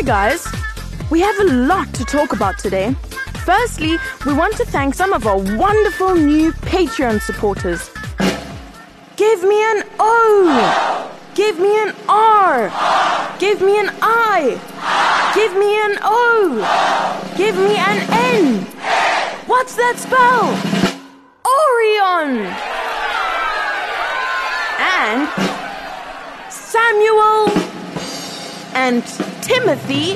Hi, guys. We have a lot to talk about today. Firstly, we want to thank some of our wonderful new Patreon supporters. Give me an O! Give me an R! Give me an I! Give me an O! Give me an N! What's that spell? Orion! And Samuel and Timothy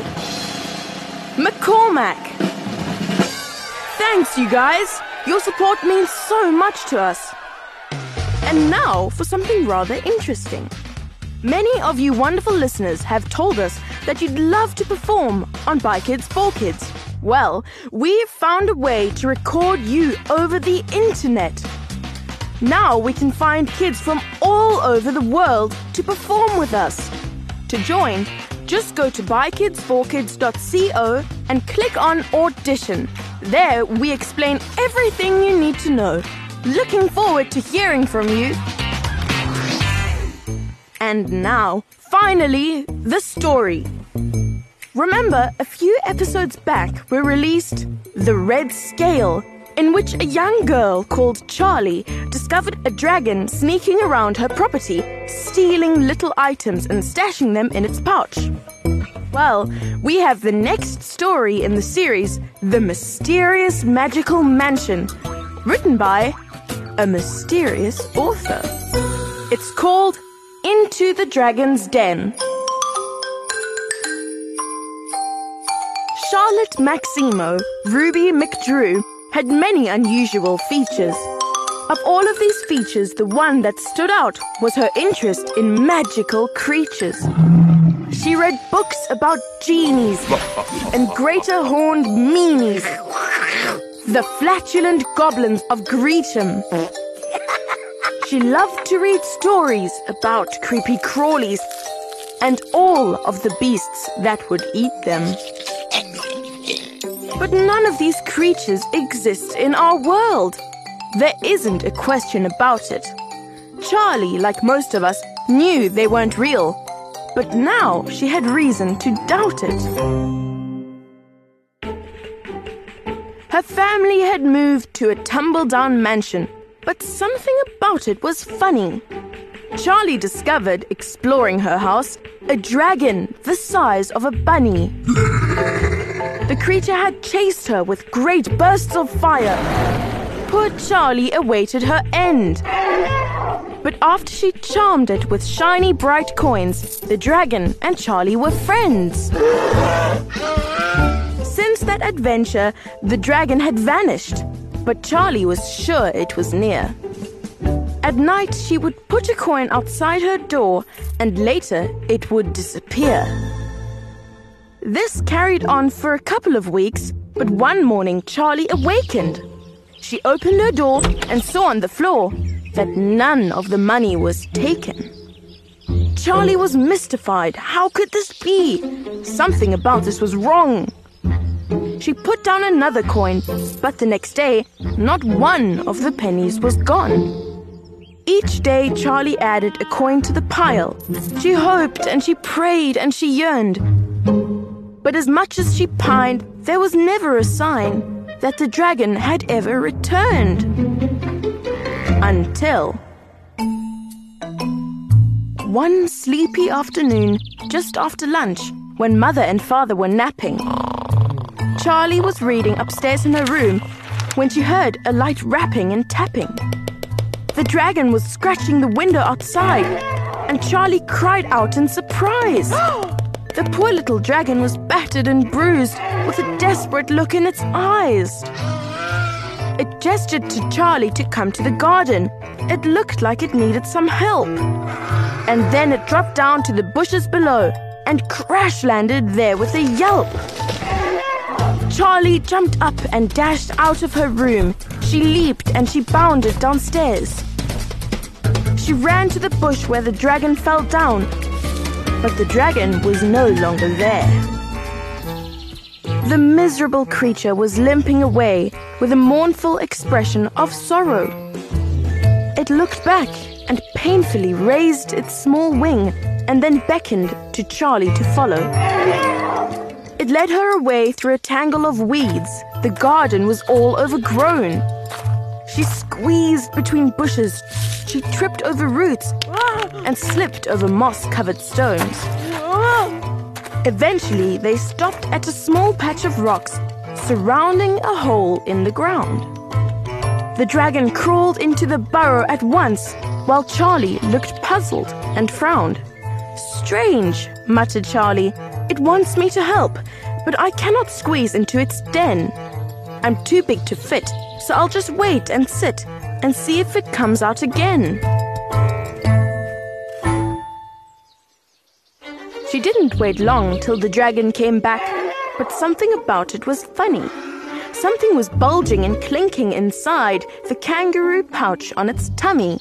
McCormack. Thanks, you guys. Your support means so much to us. And now for something rather interesting. Many of you wonderful listeners have told us that you'd love to perform on By Kids for Kids. Well, we've found a way to record you over the internet. Now we can find kids from all over the world to perform with us. To join, just go to bykids4kids.co and click on Audition. There, we explain everything you need to know. Looking forward to hearing from you. And now, finally, the story. Remember, a few episodes back, we released The Red Scale, in which a young girl called Charlie discovered a dragon sneaking around her property, stealing little items and stashing them in its pouch. Well, we have the next story in the series, The Mysterious Magical Mansion, written by a mysterious author. It's called Into the Dragon's Den. Charlotte Maximo, Ruby McDrew, had many unusual features. Of all of these features, the one that stood out was her interest in magical creatures. She read books about genies and greater horned meanies, the flatulent goblins of Greetham. She loved to read stories about creepy crawlies and all of the beasts that would eat them. But none of these creatures exist in our world. There isn't a question about it. Charlie, like most of us, knew they weren't real. But now she had reason to doubt it. Her family had moved to a tumble down mansion, but something about it was funny. Charlie discovered, exploring her house, a dragon the size of a bunny. The creature had chased her with great bursts of fire. Poor Charlie awaited her end. But after she charmed it with shiny bright coins, the dragon and Charlie were friends. Since that adventure, the dragon had vanished, but Charlie was sure it was near. At night, she would put a coin outside her door, and later it would disappear. This carried on for a couple of weeks, but one morning Charlie awakened. She opened her door and saw on the floor that none of the money was taken. Charlie was mystified. How could this be? Something about this was wrong. She put down another coin, but the next day, not one of the pennies was gone. Each day, Charlie added a coin to the pile. She hoped and she prayed and she yearned. But as much as she pined, there was never a sign that the dragon had ever returned. Until. One sleepy afternoon, just after lunch, when mother and father were napping, Charlie was reading upstairs in her room when she heard a light rapping and tapping. The dragon was scratching the window outside, and Charlie cried out in surprise. the poor little dragon was battered and bruised, with a desperate look in its eyes. It gestured to Charlie to come to the garden. It looked like it needed some help. And then it dropped down to the bushes below and crash landed there with a yelp. Charlie jumped up and dashed out of her room. She leaped and she bounded downstairs. She ran to the bush where the dragon fell down, but the dragon was no longer there. The miserable creature was limping away with a mournful expression of sorrow. It looked back and painfully raised its small wing and then beckoned to Charlie to follow. It led her away through a tangle of weeds. The garden was all overgrown. She squeezed between bushes. She tripped over roots and slipped over moss covered stones. Eventually, they stopped at a small patch of rocks surrounding a hole in the ground. The dragon crawled into the burrow at once, while Charlie looked puzzled and frowned. Strange, muttered Charlie. It wants me to help, but I cannot squeeze into its den. I'm too big to fit, so I'll just wait and sit and see if it comes out again. She didn't wait long till the dragon came back, but something about it was funny. Something was bulging and clinking inside the kangaroo pouch on its tummy.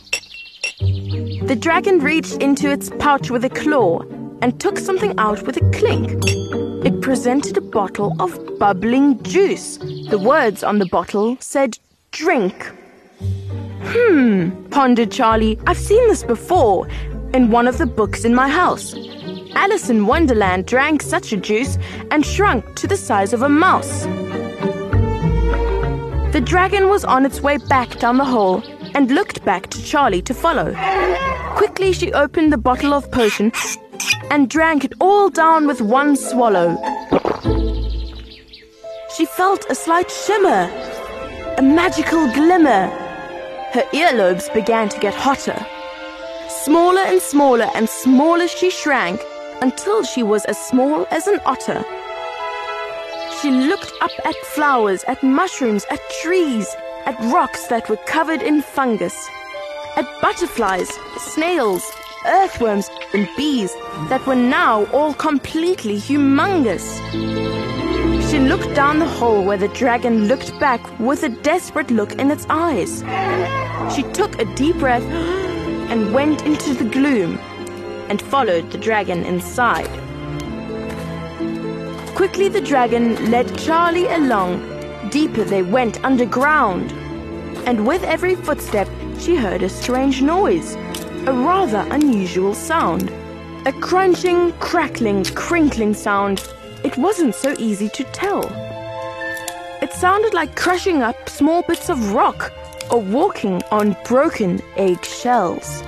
The dragon reached into its pouch with a claw and took something out with a clink. It presented a bottle of bubbling juice. The words on the bottle said, Drink. Hmm, pondered Charlie. I've seen this before in one of the books in my house. Alice in Wonderland drank such a juice and shrunk to the size of a mouse. The dragon was on its way back down the hole and looked back to Charlie to follow. Quickly, she opened the bottle of potion and drank it all down with one swallow. She felt a slight shimmer, a magical glimmer. Her earlobes began to get hotter. Smaller and smaller and smaller she shrank until she was as small as an otter. She looked up at flowers, at mushrooms, at trees, at rocks that were covered in fungus, at butterflies, snails, earthworms, and bees that were now all completely humongous. She looked down the hole where the dragon looked back with a desperate look in its eyes. She took a deep breath and went into the gloom and followed the dragon inside. Quickly, the dragon led Charlie along. Deeper they went underground. And with every footstep, she heard a strange noise, a rather unusual sound. A crunching, crackling, crinkling sound. It wasn't so easy to tell. It sounded like crushing up small bits of rock or walking on broken egg shells.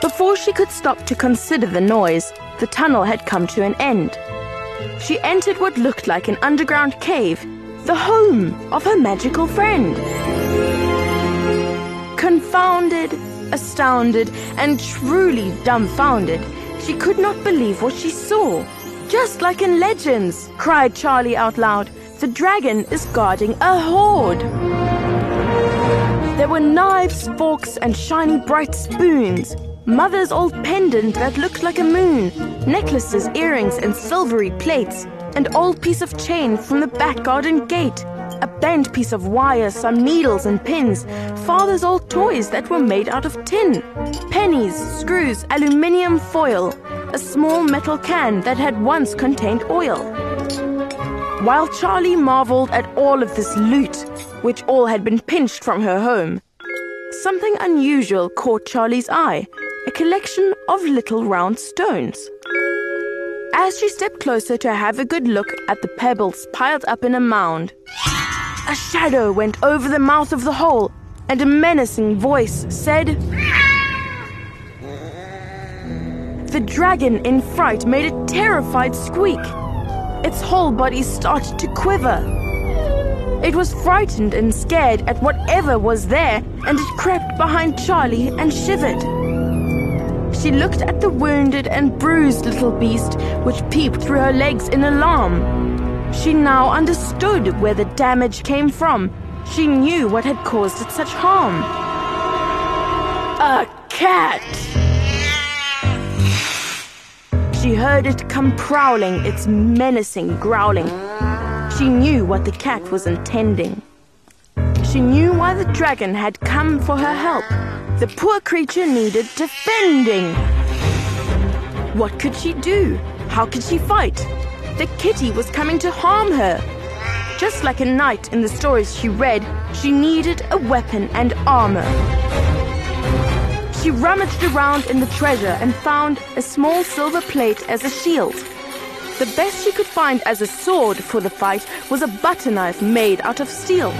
Before she could stop to consider the noise, the tunnel had come to an end. She entered what looked like an underground cave, the home of her magical friend. Confounded, astounded, and truly dumbfounded, she could not believe what she saw. Just like in legends, cried Charlie out loud, the dragon is guarding a hoard. There were knives, forks, and shiny bright spoons. Mother's old pendant that looked like a moon, necklaces, earrings, and silvery plates, an old piece of chain from the back garden gate, a bent piece of wire, some needles and pins, father's old toys that were made out of tin, pennies, screws, aluminium foil, a small metal can that had once contained oil. While Charlie marveled at all of this loot, which all had been pinched from her home, something unusual caught Charlie's eye a collection of little round stones. As she stepped closer to have a good look at the pebbles piled up in a mound, a shadow went over the mouth of the hole, and a menacing voice said, The dragon, in fright, made a terrified squeak. Its whole body started to quiver. It was frightened and scared at whatever was there, and it crept behind Charlie and shivered. She looked at the wounded and bruised little beast, which peeped through her legs in alarm. She now understood where the damage came from. She knew what had caused it such harm. A cat! She heard it come prowling, its menacing growling. She knew what the cat was intending. She knew why the dragon had come for her help. The poor creature needed defending. What could she do? How could she fight? The kitty was coming to harm her. Just like a knight in the stories she read, she needed a weapon and armor. She rummaged around in the treasure and found a small silver plate as a shield. The best she could find as a sword for the fight was a butter knife made out of steel.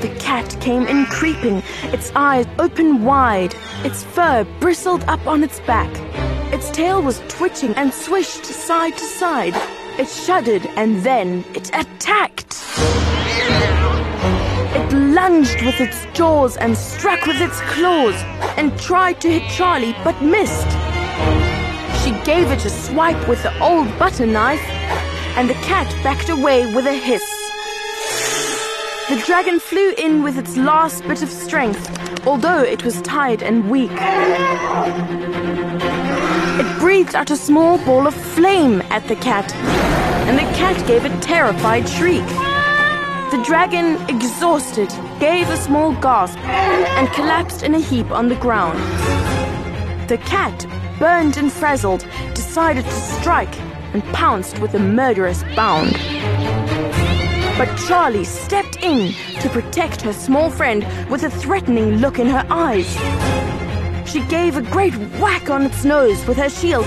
The cat came in creeping, its eyes open wide, its fur bristled up on its back. Its tail was twitching and swished side to side. It shuddered and then it attacked. It lunged with its jaws and struck with its claws and tried to hit Charlie but missed. She gave it a swipe with the old butter knife and the cat backed away with a hiss. The dragon flew in with its last bit of strength, although it was tired and weak. Breathed out a small ball of flame at the cat, and the cat gave a terrified shriek. The dragon, exhausted, gave a small gasp and collapsed in a heap on the ground. The cat, burned and frazzled, decided to strike and pounced with a murderous bound. But Charlie stepped in to protect her small friend with a threatening look in her eyes. She gave a great whack on its nose with her shield,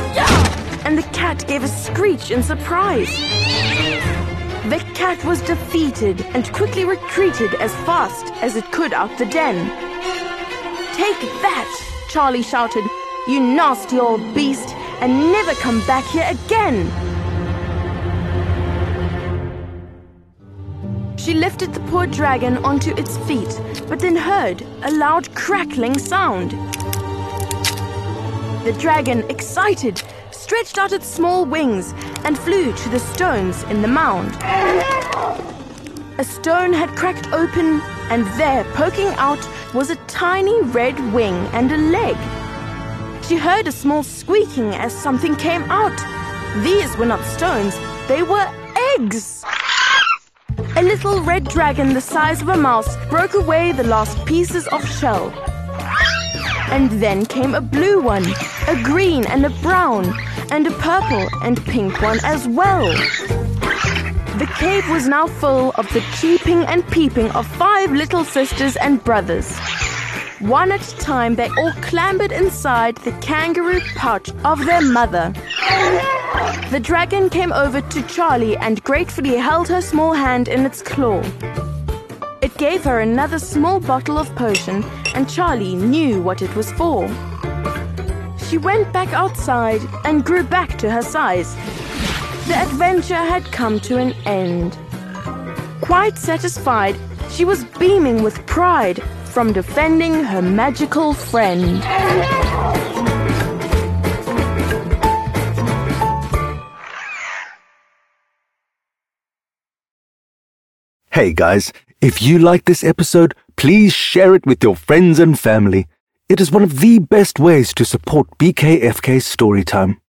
and the cat gave a screech in surprise. The cat was defeated and quickly retreated as fast as it could out the den. Take that, Charlie shouted, you nasty old beast, and never come back here again. She lifted the poor dragon onto its feet, but then heard a loud crackling sound. The dragon, excited, stretched out its small wings and flew to the stones in the mound. A stone had cracked open, and there, poking out, was a tiny red wing and a leg. She heard a small squeaking as something came out. These were not stones, they were eggs. A little red dragon the size of a mouse broke away the last pieces of shell. And then came a blue one, a green and a brown, and a purple and pink one as well. The cave was now full of the cheeping and peeping of five little sisters and brothers. One at a time, they all clambered inside the kangaroo pouch of their mother. The dragon came over to Charlie and gratefully held her small hand in its claw. It gave her another small bottle of potion, and Charlie knew what it was for. She went back outside and grew back to her size. The adventure had come to an end. Quite satisfied, she was beaming with pride from defending her magical friend. Hey guys, if you like this episode, please share it with your friends and family. It is one of the best ways to support BKFK Storytime.